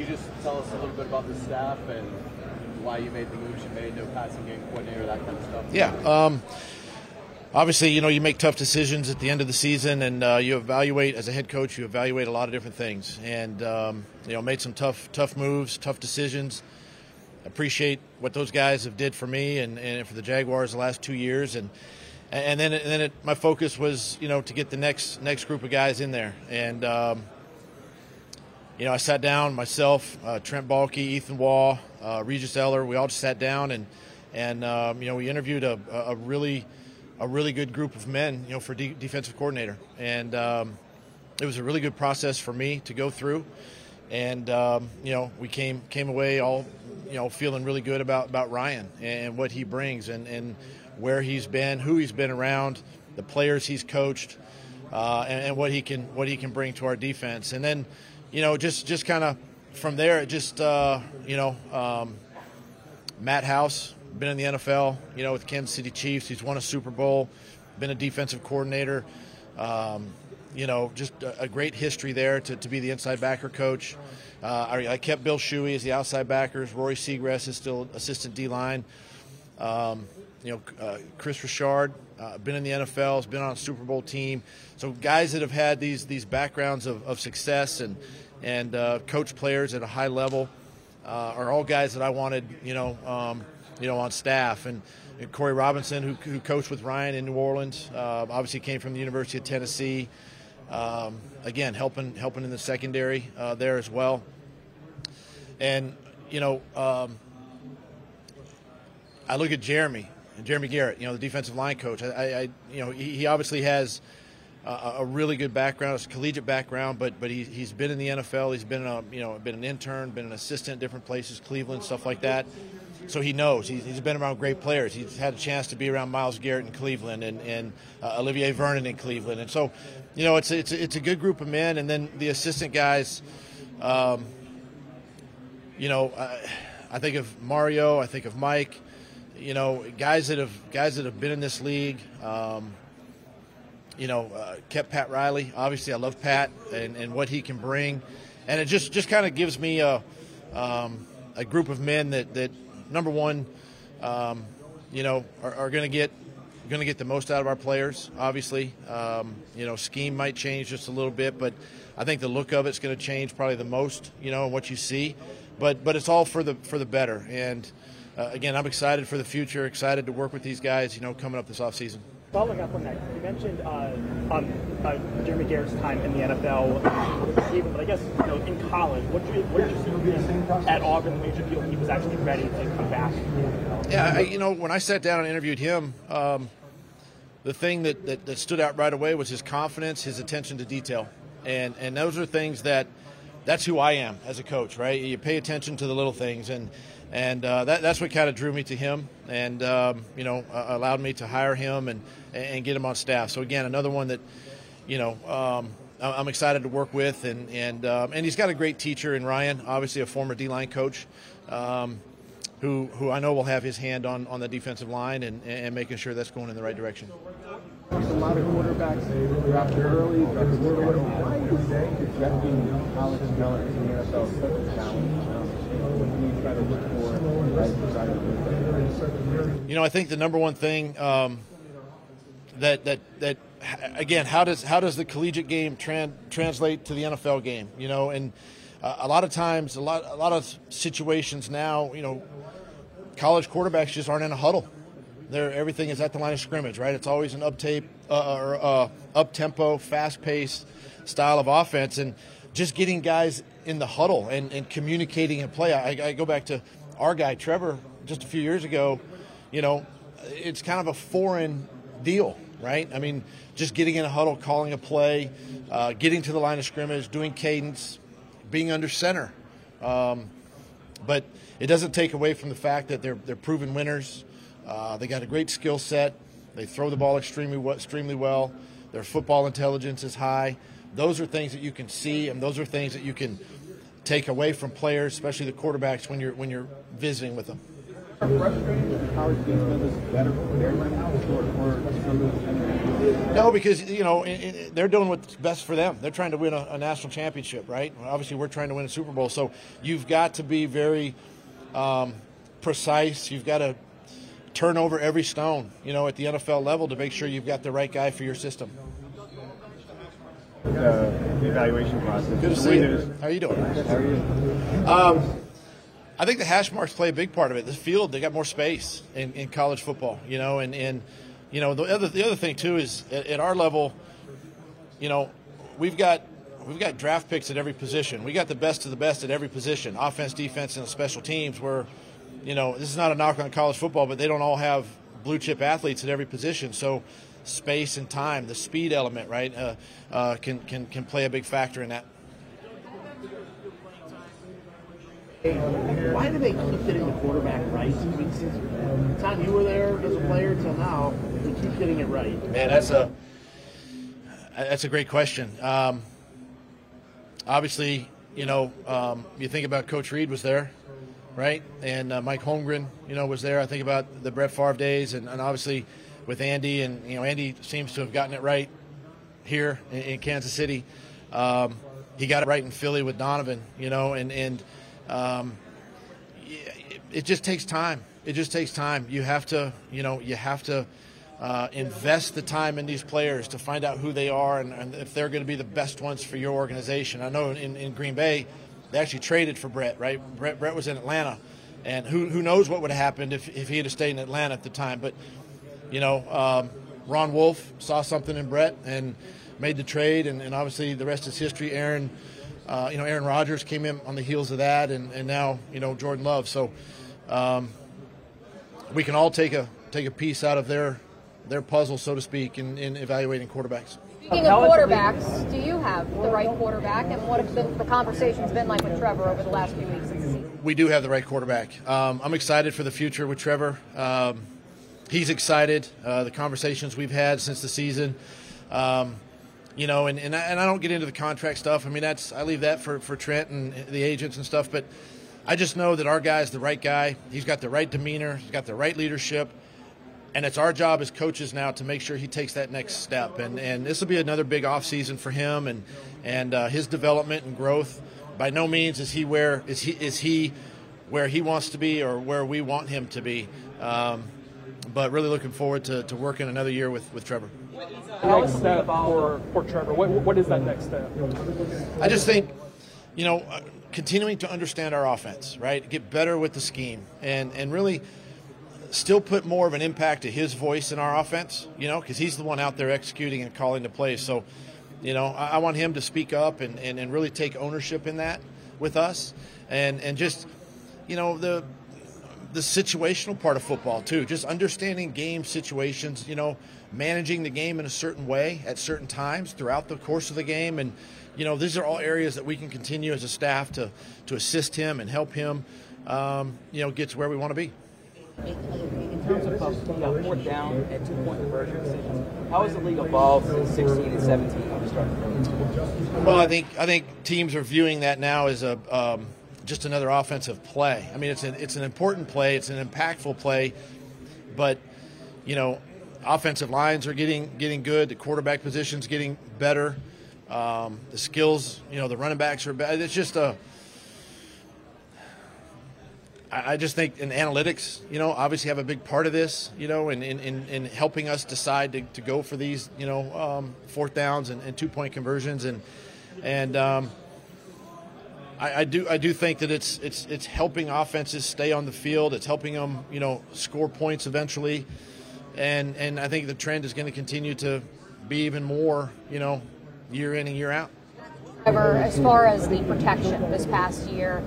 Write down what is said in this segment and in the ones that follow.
you just tell us a little bit about the staff and why you made the moves you made, no passing game coordinator, that kind of stuff? Yeah. Um, obviously, you know, you make tough decisions at the end of the season, and uh, you evaluate as a head coach. You evaluate a lot of different things, and um, you know, made some tough, tough moves, tough decisions. Appreciate what those guys have did for me and, and for the Jaguars the last two years, and and then and then it, my focus was you know to get the next next group of guys in there, and um, you know, I sat down myself, uh, Trent Baalke, Ethan Waugh, uh, Regis Eller. We all just sat down and and um, you know we interviewed a, a really a really good group of men, you know, for de- defensive coordinator, and um, it was a really good process for me to go through. And um, you know, we came came away all you know feeling really good about about Ryan and what he brings and and where he's been, who he's been around, the players he's coached, uh, and, and what he can what he can bring to our defense. And then you know, just just kind of from there, it just uh, you know, um, Matt House been in the NFL, you know, with Kansas City Chiefs. He's won a Super Bowl, been a defensive coordinator. Um, you know, just a, a, great history there to, to be the inside backer coach. Uh, I, I, kept Bill Shuey as the outside backers. Rory Segrest is still assistant D line. Um, you know, uh, Kris Richard, uh, been in the NFL, has been on a Super Bowl team. So guys that have had these these backgrounds of, of success and and uh, coach players at a high level uh, are all guys that I wanted, you know, um, you know, on staff. And, and Corey Robinson, who, who, coached with Ryan in New Orleans, uh, obviously came from the University of Tennessee. Um, again, helping helping in the secondary uh, there as well. And you know, um, I look at Jeremy Jeremy Garrett, you know, the defensive line coach. I, I you know, he, he obviously has a, a really good background, a collegiate background, but but he, he's been in the NFL. He's been a you know been an intern, been an assistant, different places, Cleveland, stuff like that. So he knows. He's, he's been around great players. He's had a chance to be around Myles Garrett in Cleveland and, and uh, Olivier Vernon in Cleveland. And so, you know, it's it's it's a good group of men. And then the assistant guys, um, you know, I, I think of Mario. I think of Mike. You know, guys that have guys that have been in this league. Um, you know, uh, kept Pat Riley. Obviously, I love Pat and, and what he can bring, and it just just kind of gives me a um, a group of men that that number one, um, you know, are, are going to get going to get the most out of our players. Obviously, um, you know, scheme might change just a little bit, but I think the look of it's going to change probably the most. You know, what you see, but but it's all for the for the better. And uh, again, I'm excited for the future. Excited to work with these guys. You know, coming up this off season. Following up on that, you mentioned uh, um, uh, Jeremy Garrett's time in the NFL, even, but I guess you know in college, what did you, what did you see at Auburn made you feel he was actually ready to come back? Yeah, I, you know, when I sat down and interviewed him, um, the thing that, that, that stood out right away was his confidence, his attention to detail, and and those are things that that's who I am as a coach, right? You pay attention to the little things, and and uh, that, that's what kind of drew me to him, and um, you know uh, allowed me to hire him and and get him on staff. So again, another one that you know um, I'm excited to work with, and and um, and he's got a great teacher in Ryan, obviously a former D line coach. Um, who, who I know will have his hand on, on the defensive line and, and making sure that's going in the right direction. A lot of quarterbacks drafted early. Why do you think drafting college talent in the NFL is such a challenge? You know, I think the number one thing um, that that that again, how does how does the collegiate game tran- translate to the NFL game? You know, and uh, a lot of times, a lot a lot of situations now, you know, college quarterbacks just aren't in a huddle. They're, everything is at the line of scrimmage, right? It's always an up tape uh, or uh, up tempo, fast paced style of offense, and just getting guys in the huddle and, and communicating and play. I, I, go back to our guy Trevor just a few years ago. You know, it's kind of a foreign deal, right? I mean, just getting in a huddle, calling a play, uh, getting to the line of scrimmage, doing cadence, being under center. Um, but it doesn't take away from the fact that they're they're proven winners. Uh, they got a great skill set. They throw the ball extremely extremely well. Their football intelligence is high. Those are things that you can see, and those are things that you can take away from players, especially the quarterbacks, when you're when you're visiting with them. No, because you know they're doing what's best for them. They're trying to win a, a national championship, right? Obviously, we're trying to win a Super Bowl, so you've got to be very um, precise. You've got to turn over every stone, you know, at the NFL level to make sure you've got the right guy for your system. The evaluation process. Good to see you. How are you doing? How are you? Um, I think the hash marks play a big part of it. The field, they got more space in, in college football, you know, and, and you know the other the other thing too is at, at our level, you know, we've got we've got draft picks at every position. We got the best of the best at every position, offense, defense, and special teams. Where, you know, this is not a knock on college football, but they don't all have blue chip athletes at every position. So, space and time, the speed element, right, uh, uh, can can can play a big factor in that. Why do they keep getting the quarterback right? I mean, since the time you were there as a player till now, they keep getting it right. Man, that's a that's a great question. Um, obviously, you know, um, you think about Coach Reid was there, right? And uh, Mike Holmgren, you know, was there. I think about the Brett Favre days, and, and obviously with Andy, and you know, Andy seems to have gotten it right here in, in Kansas City. Um, he got it right in Philly with Donovan, you know, and and um, it, it just takes time. It just takes time. You have to, you know, you have to uh, invest the time in these players to find out who they are and, and if they're going to be the best ones for your organization. I know in, in Green Bay, they actually traded for Brett, right? Brett, Brett was in Atlanta, and who, who knows what would have happened if, if he had stayed in Atlanta at the time. But, you know, um, Ron Wolf saw something in Brett and made the trade, and, and obviously the rest is history. Aaron, uh, you know, Aaron Rodgers came in on the heels of that, and, and now, you know, Jordan Love. So um, we can all take a take a piece out of their their puzzle, so to speak, in, in evaluating quarterbacks. Speaking of quarterbacks, do you have the right quarterback, and what have been, the conversations been like with Trevor over the last few weeks of the season? we do have the right quarterback. Um, I'm excited for the future with Trevor. Um, he's excited. Uh, the conversations we've had since the season, um, you know, and, and I, and I don't get into the contract stuff. I mean, that's I leave that for, for Trent and the agents and stuff. But I just know that our guy's the right guy. He's got the right demeanor. He's got the right leadership. And it's our job as coaches now to make sure he takes that next step. And and this will be another big offseason for him and and uh, his development and growth. By no means is he where is he is he where he wants to be or where we want him to be. Um, but really looking forward to, to working another year with, with Trevor. Next step for, for Trevor. What, what is that next step? I just think, you know, uh, continuing to understand our offense, right? Get better with the scheme and, and really still put more of an impact to his voice in our offense, you know, because he's the one out there executing and calling the plays. So, you know, I, I want him to speak up and, and, and really take ownership in that with us and, and just, you know, the the situational part of football too. Just understanding game situations you know managing the game in a certain way at certain times throughout the course of the game. And you know these are all areas that we can continue as a staff to to assist him and help him um, you know get to where we want to be. In terms of uh, fourth down and two point conversion decisions, how has the league evolved since 16 and 17 when we started? Well, I think I think teams are viewing that now as a um, just another offensive play. I mean, it's an it's an important play, it's an impactful play, but you know, offensive lines are getting getting good. The quarterback position's getting better. Um, the skills, you know, the running backs are better. It's just a. I I just think in analytics, you know, obviously have a big part of this, you know, in, in, in, in helping us decide to, to go for these, you know, um, fourth downs and, and two point conversions, and and um, I, I do I do think that it's it's it's helping offenses stay on the field. It's helping them, you know, score points eventually, and and I think the trend is going to continue to be even more, you know, year in and year out. Trevor, as far as the protection this past year,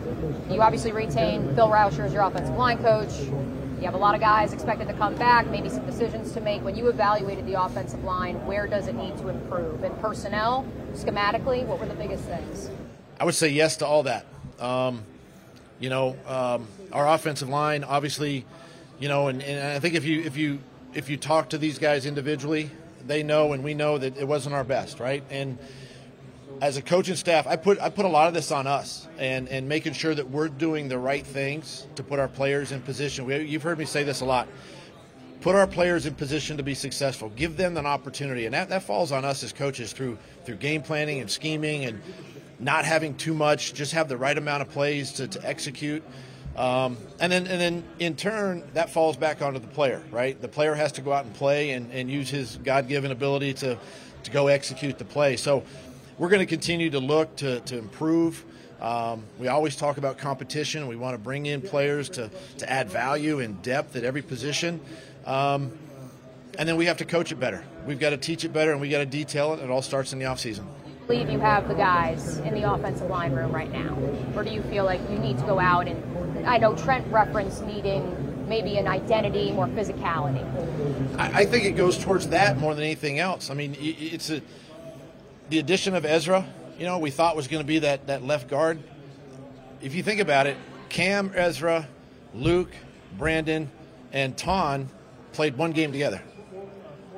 you obviously retain Phil Rauscher as your offensive line coach. You have a lot of guys expected to come back, maybe some decisions to make. When you evaluated the offensive line, where does it need to improve? In personnel, schematically, what were the biggest things? I would say yes to all that. Um, you know, um, our offensive line, obviously, you know, and, and I think if you if you if you talk to these guys individually, they know and we know that it wasn't our best, right? And as a coaching staff, I put I put a lot of this on us and and making sure that we're doing the right things to put our players in position. We, you've heard me say this a lot. Put our players in position to be successful. Give them an opportunity, and that, that falls on us as coaches through through game planning and scheming and not having too much. Just have the right amount of plays to, to execute. Um, and then, and then in turn, that falls back onto the player, right? The player has to go out and play and, and use his God-given ability to, to go execute the play. So we're going to continue to look to, to improve. Um, we always talk about competition. We want to bring in players to, to add value and depth at every position. Um, and then we have to coach it better. We've got to teach it better and we got to detail it. It all starts in the offseason. Believe you have the guys in the offensive line room right now, or do you feel like you need to go out and? I know Trent referenced needing maybe an identity, more physicality. I, think it goes towards that more than anything else. I mean, it's a the addition of Ezra, you know, we thought was going to be that, that left guard. If you think about it, Cam, Ezra, Luke, Brandon, and Ton played one game together.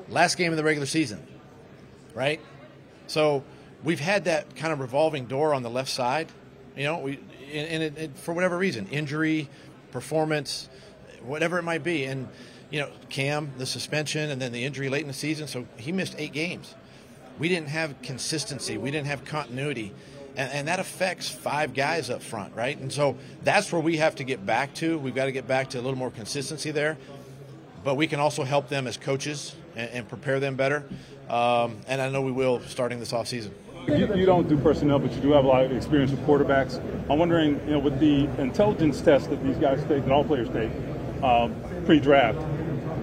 Last game of the regular season, right? So we've had that kind of revolving door on the left side, you know, we and, it, it, for whatever reason, injury, performance, whatever it might be, and you know, Cam, the suspension, and then the injury late in the season, so he missed eight games we didn't have consistency, we didn't have continuity. And, and, that affects five guys up front, right? And so that's where we have to get back to. We've got to get back to a little more consistency there. But we can also help them as coaches and, prepare them better. Um, and I know we will starting this offseason. You, you don't do personnel, but you do have a lot of experience with quarterbacks. I'm wondering, you know, with the intelligence test that these guys take, and all players take, um, pre-draft,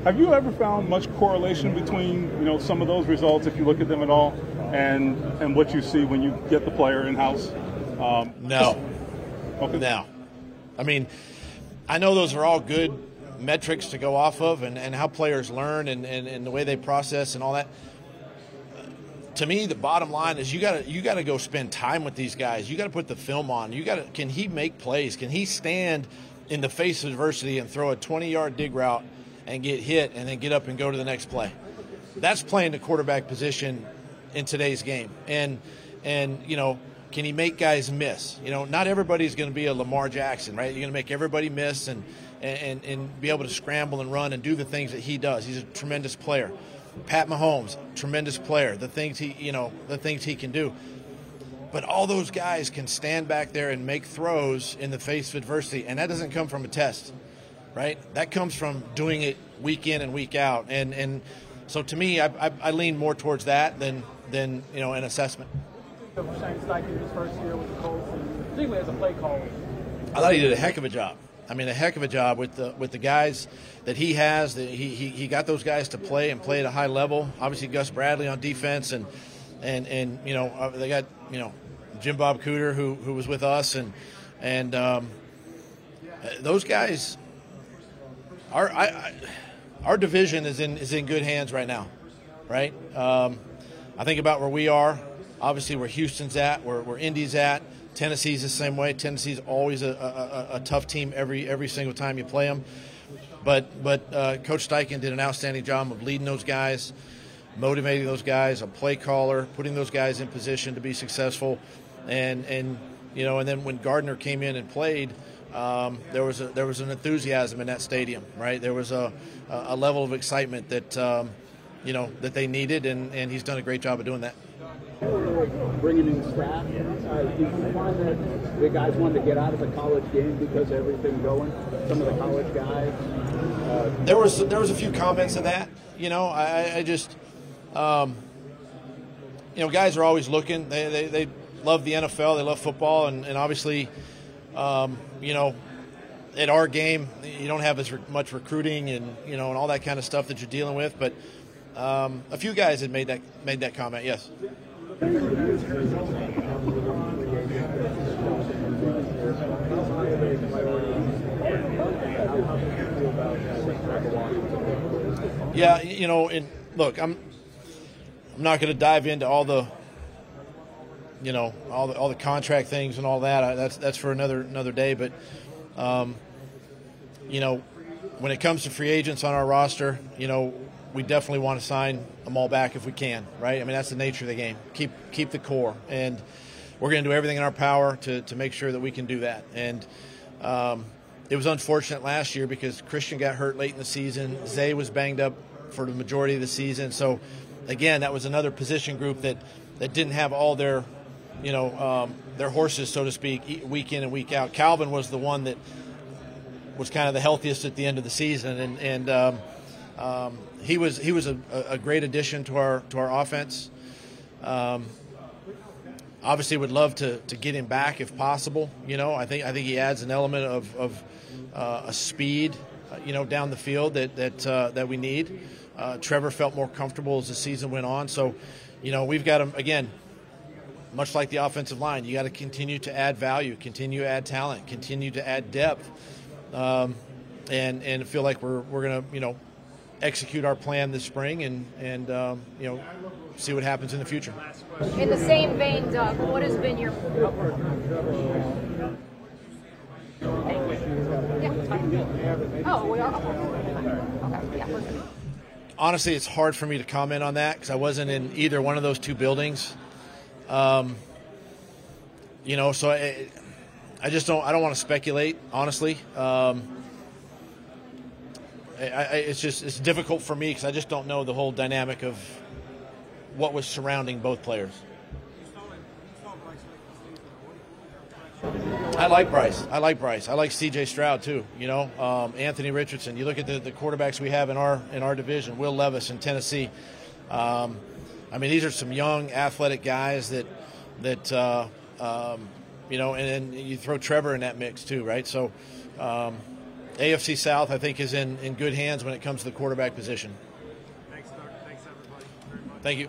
have you ever found much correlation between you know some of those results, if you look at them at all, and and what you see when you get the player in house? Um, no. Okay. No. I mean, I know those are all good metrics to go off of, and, and how players learn and, and, and the way they process and all that. To me, the bottom line is you got to you got to go spend time with these guys. You got to put the film on. You got to can he make plays? Can he stand in the face of adversity and throw a 20 yard dig route? and get hit and then get up and go to the next play. That's playing the quarterback position in today's game. And and you know, can he make guys miss? You know, not everybody's going to be a Lamar Jackson, right? You're going to make everybody miss and, and and be able to scramble and run and do the things that he does. He's a tremendous player. Pat Mahomes, tremendous player. The things he, you know, the things he can do. But all those guys can stand back there and make throws in the face of adversity, and that doesn't come from a test right? That comes from doing it week in and week out, and and so to me, I, I, I lean more towards that than than you know an assessment. Shane Steichen his first year with the Colts, particularly as a play caller. I thought he did a heck of a job. I mean, a heck of a job with the with the guys that he has. That he, he he got those guys to play and play at a high level. Obviously, Gus Bradley on defense, and and and you know uh, they got you know Jim Bob Cooter who who was with us, and and um, those guys our I, I, our division is in is in good hands right now, right? Um, I think about where we are. Obviously, where Houston's at, where, where Indy's at. Tennessee's the same way. Tennessee's always a, a, a, tough team every every single time you play them. But but uh, Coach Steichen did an outstanding job of leading those guys, motivating those guys, a play caller, putting those guys in position to be successful, and and you know, and then when Gardner came in and played um, there was a, there was an enthusiasm in that stadium, right? There was a, a level of excitement that um, you know that they needed, and, and he's done a great job of doing that. Bringing in staff, uh, do you find that the guys wanted to get out of the college game because of everything going? Some of the college guys. Uh, there was there was a few comments of that. You know, I, I just, um, you know, guys are always looking. They, they, they love the NFL. They love football, and, and obviously um, you know, at our game, you don't have as much recruiting and you know and all that kind of stuff that you're dealing with. But um, a few guys had made that made that comment. Yes. Yeah, you know, look, I'm I'm not going to dive into all the you know all the all the contract things and all that. That's that's for another another day. But um, you know, when it comes to free agents on our roster, you know, we definitely want to sign them all back if we can, right? I mean, that's the nature of the game. Keep keep the core, and we're going to do everything in our power to, to make sure that we can do that. And um, it was unfortunate last year because Christian got hurt late in the season. Zay was banged up for the majority of the season. So, again, that was another position group that, that didn't have all their, you know, um, their horses, so to speak, week in and week out. Calvin was the one that was kind of the healthiest at the end of the season, and, and um, um, he was he was a, a, great addition to our to our offense. Um, obviously, would love to, to get him back if possible. You know, I think I think he adds an element of, of uh, a speed, uh, you know, down the field that that uh, that we need. Uh, Trevor felt more comfortable as the season went on, so you know we've got him again. Much like the offensive line, you got to continue to add value, continue to add talent, continue to add depth, um, and and feel like we're we're gonna you know execute our plan this spring and and um, you know see what happens in the future. In the same vein, Doug, what has been your Oh, we are. Okay, yeah, Honestly, it's hard for me to comment on that because I wasn't in either one of those two buildings. Um, you know, so I, I just don't. I don't want to speculate. Honestly, um, I, I, it's just it's difficult for me because I just don't know the whole dynamic of what was surrounding both players. I like Bryce. I like Bryce. I like C.J. Stroud too. You know, um, Anthony Richardson. You look at the, the quarterbacks we have in our in our division. Will Levis in Tennessee. Um, I mean, these are some young, athletic guys that that uh, um, you know, and then you throw Trevor in that mix too, right? So, um, AFC South, I think, is in in good hands when it comes to the quarterback position. Thanks, Doug. Thanks, everybody. Thank you.